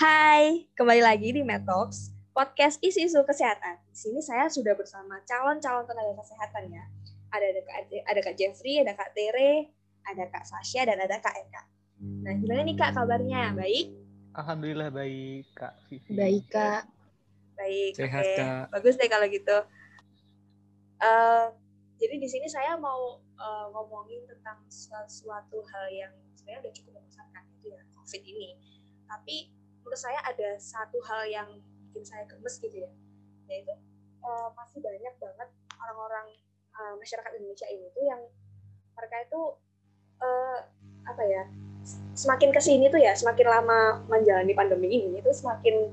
Hai, kembali lagi di Metox, podcast isu-isu kesehatan. Di sini saya sudah bersama calon-calon tenaga kesehatan ya. Ada ada Kak, ada Kak Jeffrey, ada Kak Tere, ada Kak Sasha, dan ada Kak Eka. Nah, gimana nih Kak kabarnya? Baik? Alhamdulillah baik, Kak Vivi. Baik, Kak. Baik, Sehat, oke. Kak. Bagus deh kalau gitu. Eh, jadi di sini saya mau eh, ngomongin tentang sesuatu hal yang sebenarnya udah cukup mengesankan itu ya COVID ini. Tapi menurut saya ada satu hal yang bikin saya gemes gitu ya, yaitu eh, masih banyak banget orang-orang eh, masyarakat Indonesia ini tuh yang mereka itu eh, apa ya semakin ke sini tuh ya semakin lama menjalani pandemi ini itu semakin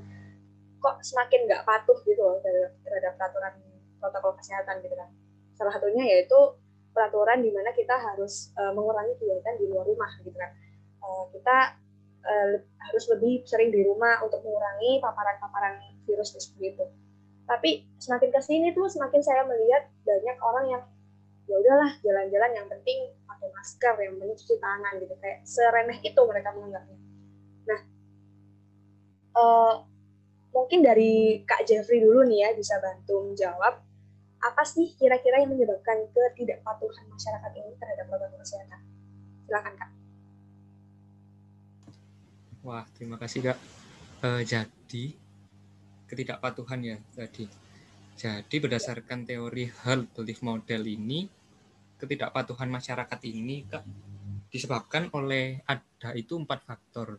kok semakin nggak patuh gitu loh terhadap peraturan protokol kesehatan gitu kan. Salah satunya yaitu peraturan di mana kita harus uh, mengurangi kegiatan di luar rumah gitu kan. Uh, kita uh, harus lebih sering di rumah untuk mengurangi paparan-paparan virus seperti itu. Tapi semakin ke sini tuh semakin saya melihat banyak orang yang ya udahlah jalan-jalan yang penting pakai masker yang penting cuci tangan gitu. Kayak seremeh itu mereka menganggapnya. Nah eh, mungkin dari Kak Jeffrey dulu nih ya bisa bantu menjawab apa sih kira-kira yang menyebabkan ketidakpatuhan masyarakat ini terhadap protokol kesehatan? Silakan Kak Wah, terima kasih Kak. Eh, jadi ketidakpatuhan ya tadi. Jadi berdasarkan teori herd belief model ini, ketidakpatuhan masyarakat ini Kak disebabkan oleh ada itu empat faktor.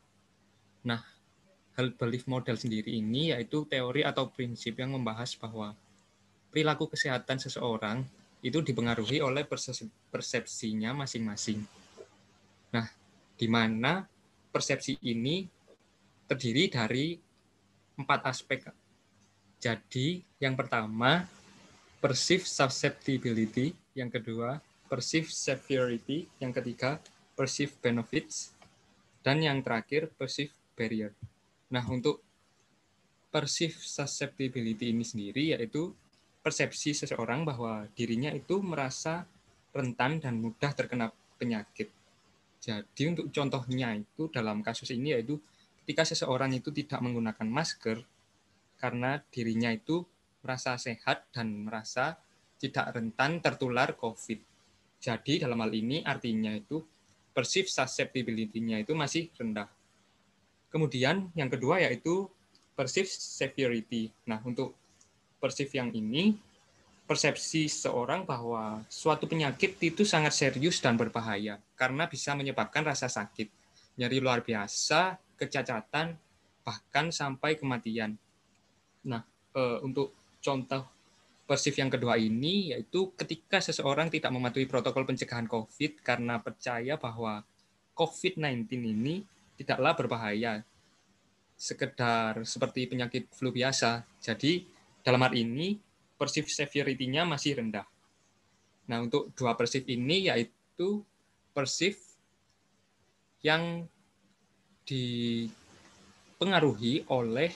Nah, herd belief model sendiri ini yaitu teori atau prinsip yang membahas bahwa perilaku kesehatan seseorang itu dipengaruhi oleh persepsi- persepsinya masing-masing. Nah, di mana persepsi ini terdiri dari empat aspek. Jadi, yang pertama, perceived susceptibility, yang kedua, perceived severity, yang ketiga, perceived benefits, dan yang terakhir, perceived barrier. Nah, untuk perceived susceptibility ini sendiri yaitu persepsi seseorang bahwa dirinya itu merasa rentan dan mudah terkena penyakit. Jadi untuk contohnya itu dalam kasus ini yaitu ketika seseorang itu tidak menggunakan masker karena dirinya itu merasa sehat dan merasa tidak rentan tertular COVID. Jadi dalam hal ini artinya itu perceived susceptibility-nya itu masih rendah. Kemudian yang kedua yaitu perceived severity. Nah, untuk perceive yang ini persepsi seorang bahwa suatu penyakit itu sangat serius dan berbahaya karena bisa menyebabkan rasa sakit, nyeri luar biasa, kecacatan, bahkan sampai kematian. Nah, eh, untuk contoh persif yang kedua ini yaitu ketika seseorang tidak mematuhi protokol pencegahan COVID karena percaya bahwa COVID-19 ini tidaklah berbahaya sekedar seperti penyakit flu biasa. Jadi dalam hal ini persif severity-nya masih rendah. Nah, untuk dua persif ini yaitu persif yang dipengaruhi oleh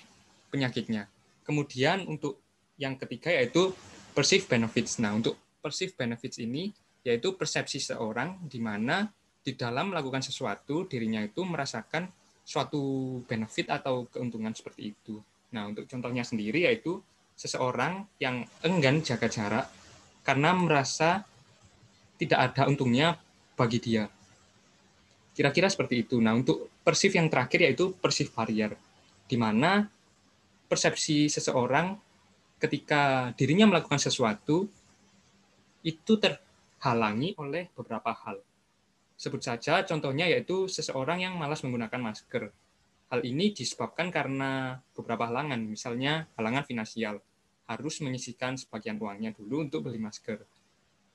penyakitnya. Kemudian untuk yang ketiga yaitu perceived benefits. Nah, untuk perceived benefits ini yaitu persepsi seorang di mana di dalam melakukan sesuatu dirinya itu merasakan suatu benefit atau keuntungan seperti itu. Nah, untuk contohnya sendiri yaitu seseorang yang enggan jaga jarak karena merasa tidak ada untungnya bagi dia. Kira-kira seperti itu. Nah, untuk persif yang terakhir yaitu persif barrier, di mana persepsi seseorang ketika dirinya melakukan sesuatu itu terhalangi oleh beberapa hal. Sebut saja contohnya yaitu seseorang yang malas menggunakan masker. Hal ini disebabkan karena beberapa halangan, misalnya halangan finansial, harus menyisihkan sebagian uangnya dulu untuk beli masker.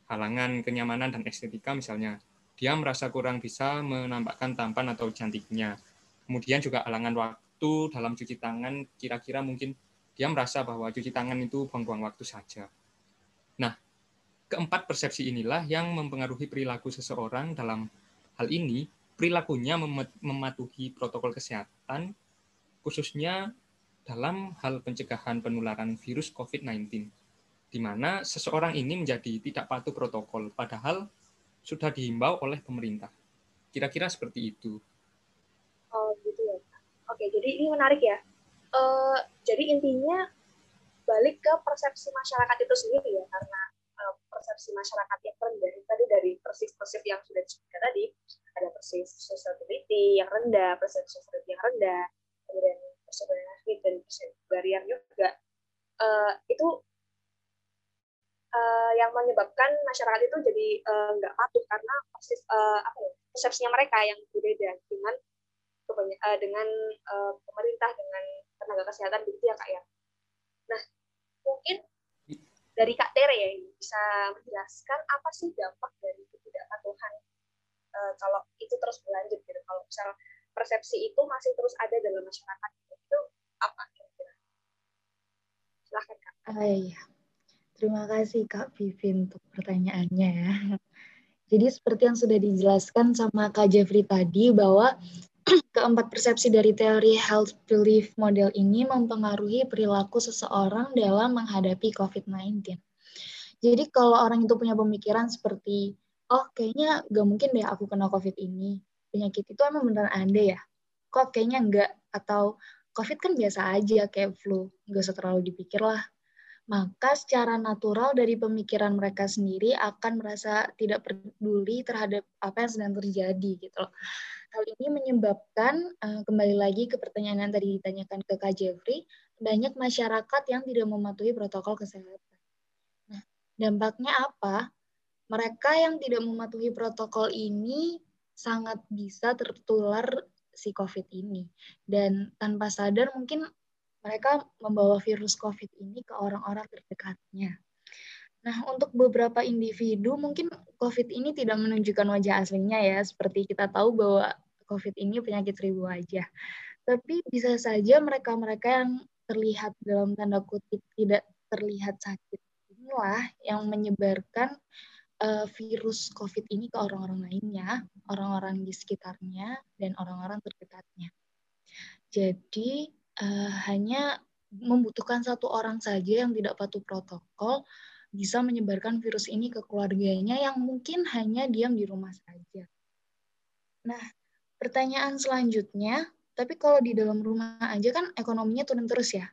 Halangan kenyamanan dan estetika misalnya, dia merasa kurang bisa menampakkan tampan atau cantiknya. Kemudian juga halangan waktu dalam cuci tangan, kira-kira mungkin dia merasa bahwa cuci tangan itu buang-buang waktu saja. Nah, keempat persepsi inilah yang mempengaruhi perilaku seseorang dalam hal ini perilakunya mem- mematuhi protokol kesehatan khususnya dalam hal pencegahan penularan virus COVID-19 di mana seseorang ini menjadi tidak patuh protokol padahal sudah dihimbau oleh pemerintah. Kira-kira seperti itu. Oh gitu ya oke jadi ini menarik ya uh, jadi intinya balik ke persepsi masyarakat itu sendiri ya karena uh, persepsi masyarakat yang rendah tadi dari persif-persif yang sudah disebutkan tadi ada persif sociability yang rendah persif sociability yang rendah kemudian persif dan persif barrier juga uh, itu uh, yang menyebabkan masyarakat itu jadi nggak uh, patuh karena persif, uh, apa ya, persepsinya mereka yang berbeda dengan uh, dengan uh, pemerintah dengan tenaga kesehatan begitu ya kak ya. Nah mungkin dari Kak Tere ya bisa menjelaskan apa sih dampak dari ketidakpatuhan uh, kalau itu terus berlanjut gitu. Kalau misal persepsi itu masih terus ada dalam masyarakat itu apa kira-kira? Silahkan Kak. Uh, iya. Terima kasih Kak Vivin untuk pertanyaannya ya. Jadi seperti yang sudah dijelaskan sama Kak Jeffrey tadi bahwa keempat persepsi dari teori health belief model ini mempengaruhi perilaku seseorang dalam menghadapi COVID-19. Jadi kalau orang itu punya pemikiran seperti, oh kayaknya gak mungkin deh aku kena COVID ini. Penyakit itu emang beneran ada ya? Kok kayaknya enggak? Atau COVID kan biasa aja kayak flu, gak usah terlalu dipikir lah. Maka secara natural dari pemikiran mereka sendiri akan merasa tidak peduli terhadap apa yang sedang terjadi gitu Hal ini menyebabkan, uh, kembali lagi ke pertanyaan yang tadi ditanyakan ke Kak Jeffrey, banyak masyarakat yang tidak mematuhi protokol kesehatan. Nah, dampaknya apa? Mereka yang tidak mematuhi protokol ini sangat bisa tertular si COVID ini. Dan tanpa sadar mungkin mereka membawa virus COVID ini ke orang-orang terdekatnya. Nah, untuk beberapa individu mungkin COVID ini tidak menunjukkan wajah aslinya ya, seperti kita tahu bahwa COVID ini penyakit seribu wajah. Tapi bisa saja mereka-mereka yang terlihat dalam tanda kutip tidak terlihat sakit inilah yang menyebarkan uh, virus COVID ini ke orang-orang lainnya, orang-orang di sekitarnya, dan orang-orang terdekatnya. Jadi uh, hanya membutuhkan satu orang saja yang tidak patuh protokol bisa menyebarkan virus ini ke keluarganya yang mungkin hanya diam di rumah saja. Nah, pertanyaan selanjutnya, tapi kalau di dalam rumah aja kan ekonominya turun terus ya.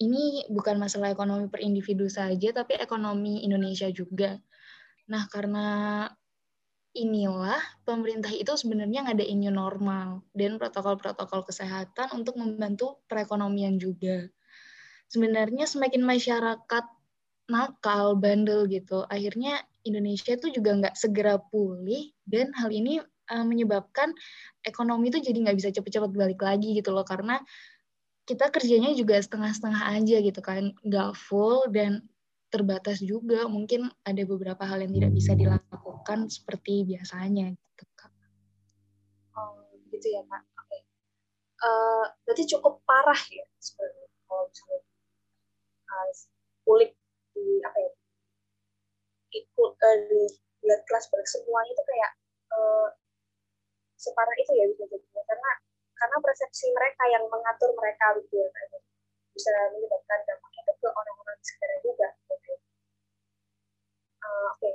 Ini bukan masalah ekonomi per individu saja, tapi ekonomi Indonesia juga. Nah, karena inilah pemerintah itu sebenarnya ngadain new normal dan protokol-protokol kesehatan untuk membantu perekonomian juga. Sebenarnya semakin masyarakat nakal, bandel gitu. Akhirnya Indonesia itu juga nggak segera pulih dan hal ini uh, menyebabkan ekonomi itu jadi nggak bisa cepet-cepet balik lagi gitu loh karena kita kerjanya juga setengah-setengah aja gitu kan, nggak full dan terbatas juga. Mungkin ada beberapa hal yang tidak bisa dilakukan seperti biasanya gitu kak. Oh gitu ya kak. Oke. Okay. Uh, berarti cukup parah ya sebenarnya kalau misalnya uh, kulit di apa ya ikut uh, di lihat kelas semuanya itu kayak uh, separah itu ya bisa jadi karena karena persepsi mereka yang mengatur mereka gitu ya kan bisa menyebabkan dampaknya ke orang-orang di sekitar juga gitu. Uh, Oke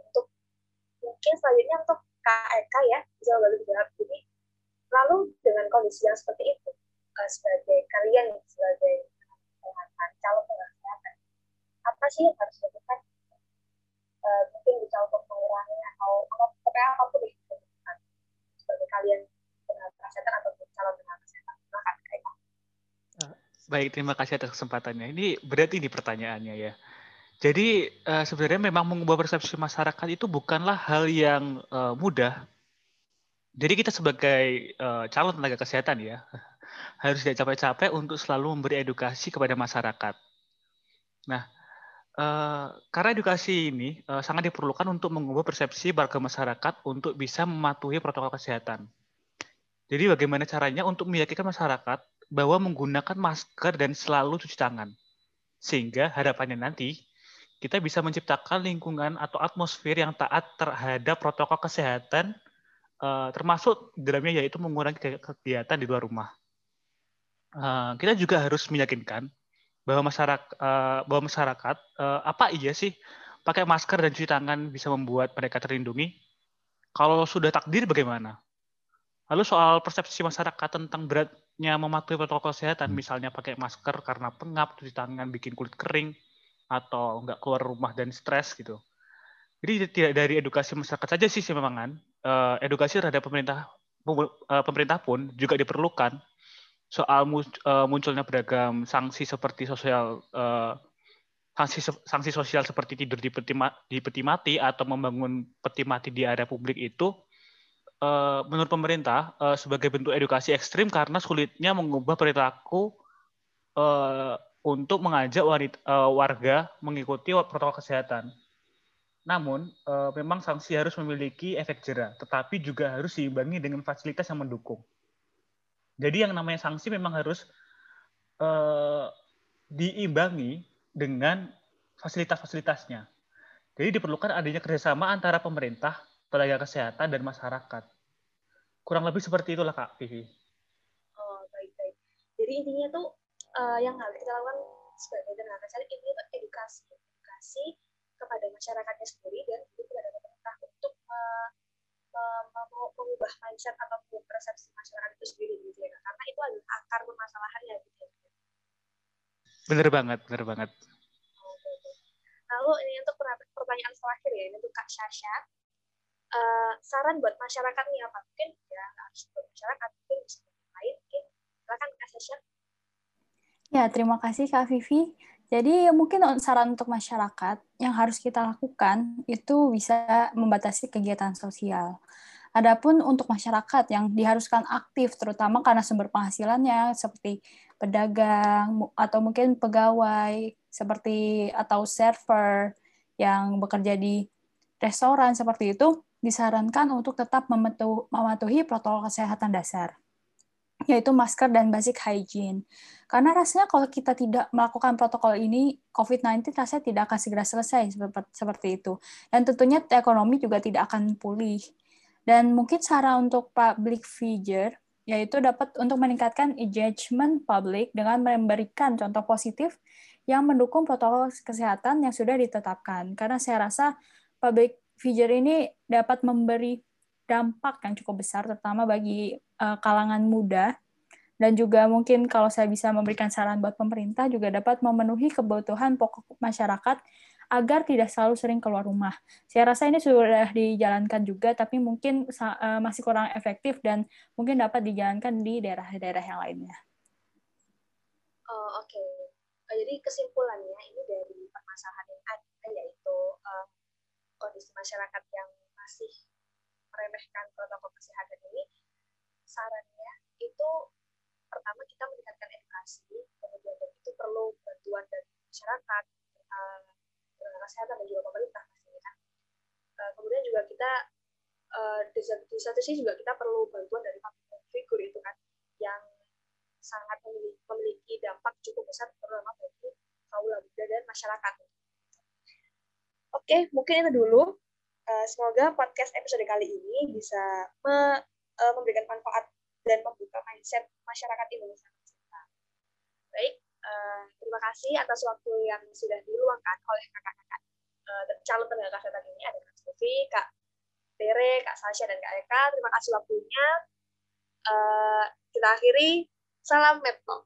selanjutnya untuk KEK ya bisa lalu dijawab jadi lalu dengan kondisi yang seperti itu uh, sebagai kalian sebagai kesehatan calon tenaga kesehatan apa sih yang harus dilakukan? Uh, mungkin bisa untuk mengurangi atau apa pokoknya apa pun yang dilakukan sebagai kalian tenaga kesehatan atau calon tenaga kesehatan. Baik terima kasih atas kesempatannya. Ini berarti ini pertanyaannya ya jadi uh, sebenarnya memang mengubah persepsi masyarakat itu bukanlah hal yang uh, mudah jadi kita sebagai uh, calon tenaga kesehatan ya harus tidak capek-capek untuk selalu memberi edukasi kepada masyarakat. Nah, Uh, karena edukasi ini uh, sangat diperlukan untuk mengubah persepsi warga masyarakat untuk bisa mematuhi protokol kesehatan. Jadi bagaimana caranya untuk meyakinkan masyarakat bahwa menggunakan masker dan selalu cuci tangan. Sehingga harapannya nanti kita bisa menciptakan lingkungan atau atmosfer yang taat terhadap protokol kesehatan uh, termasuk dalamnya yaitu mengurangi kegiatan di luar rumah. Uh, kita juga harus meyakinkan bahwa masyarakat uh, bahwa masyarakat uh, apa iya sih pakai masker dan cuci tangan bisa membuat mereka terlindungi? Kalau sudah takdir bagaimana? Lalu soal persepsi masyarakat tentang berat sulitnya mematuhi protokol kesehatan, misalnya pakai masker karena pengap, cuci tangan, bikin kulit kering, atau nggak keluar rumah dan stres gitu. Jadi tidak dari edukasi masyarakat saja sih memang kan, uh, edukasi terhadap pemerintah uh, pemerintah pun juga diperlukan soal uh, munculnya beragam sanksi seperti sosial sanksi sanksi sosial seperti tidur di peti, di peti mati atau membangun peti mati di area publik itu menurut pemerintah sebagai bentuk edukasi ekstrim karena sulitnya mengubah perilaku untuk mengajak uh, warga mengikuti protokol kesehatan. Namun, uh, memang sanksi harus memiliki efek jerah, tetapi juga harus diimbangi dengan fasilitas yang mendukung. Jadi yang namanya sanksi memang harus uh, diimbangi dengan fasilitas-fasilitasnya. Jadi diperlukan adanya kerjasama antara pemerintah, tenaga kesehatan, dan masyarakat. Kurang lebih seperti itulah Kak Vivi. Oh, baik-baik. Jadi intinya tuh uh, yang harus kita lakukan sebagai tenaga kesehatan ini tuh edukasi. Edukasi kepada masyarakatnya sendiri dan kepada pemerintah untuk uh, mengubah mindset atau persepsi masyarakat itu sendiri gitu ya karena itu adalah akar permasalahannya gitu ya Bener banget, bener banget. Lalu ini untuk pertanyaan terakhir ya, ini untuk Kak Sasha. Uh, saran buat masyarakat nih apa? Mungkin ya harus buat masyarakat, mungkin bisa yang lain. Mungkin silakan Kak Sasha. Ya, terima kasih Kak Vivi. Jadi mungkin saran untuk masyarakat yang harus kita lakukan itu bisa membatasi kegiatan sosial. Adapun untuk masyarakat yang diharuskan aktif, terutama karena sumber penghasilannya seperti pedagang atau mungkin pegawai seperti atau server yang bekerja di restoran seperti itu, disarankan untuk tetap mematuhi protokol kesehatan dasar yaitu masker dan basic hygiene. Karena rasanya kalau kita tidak melakukan protokol ini, COVID-19 rasanya tidak akan segera selesai seperti itu. Dan tentunya ekonomi juga tidak akan pulih. Dan mungkin cara untuk public figure, yaitu dapat untuk meningkatkan engagement publik dengan memberikan contoh positif yang mendukung protokol kesehatan yang sudah ditetapkan. Karena saya rasa public figure ini dapat memberi dampak yang cukup besar, terutama bagi uh, kalangan muda. Dan juga mungkin kalau saya bisa memberikan saran buat pemerintah, juga dapat memenuhi kebutuhan pokok masyarakat agar tidak selalu sering keluar rumah. Saya rasa ini sudah dijalankan juga, tapi mungkin uh, masih kurang efektif dan mungkin dapat dijalankan di daerah-daerah yang lainnya. Oh, Oke, okay. jadi kesimpulannya ini dari permasalahan yang ada yaitu uh, kondisi masyarakat yang masih meremehkan protokol kesehatan ini, sarannya itu pertama kita meningkatkan edukasi, kemudian dan itu perlu bantuan dari masyarakat, uh, tenaga kesehatan dan juga pemerintah pastinya kan. Uh, kemudian juga kita uh, di, satu sisi juga kita perlu bantuan dari public figur itu kan yang sangat memiliki, memiliki dampak cukup besar terutama bagi kaum muda dan masyarakat. Oke, mungkin itu dulu Eh, semoga podcast episode kali ini bisa me, uh, memberikan manfaat dan membuka mindset masyarakat Indonesia. Baik, uh, terima kasih atas waktu yang sudah diluangkan oleh kakak-kakak uh, calon tenaga kesehatan ini ada Kak Sofi, Kak Tere, Kak Sasha, dan Kak Eka. Terima kasih waktunya. Uh, kita akhiri. Salam Medtalk.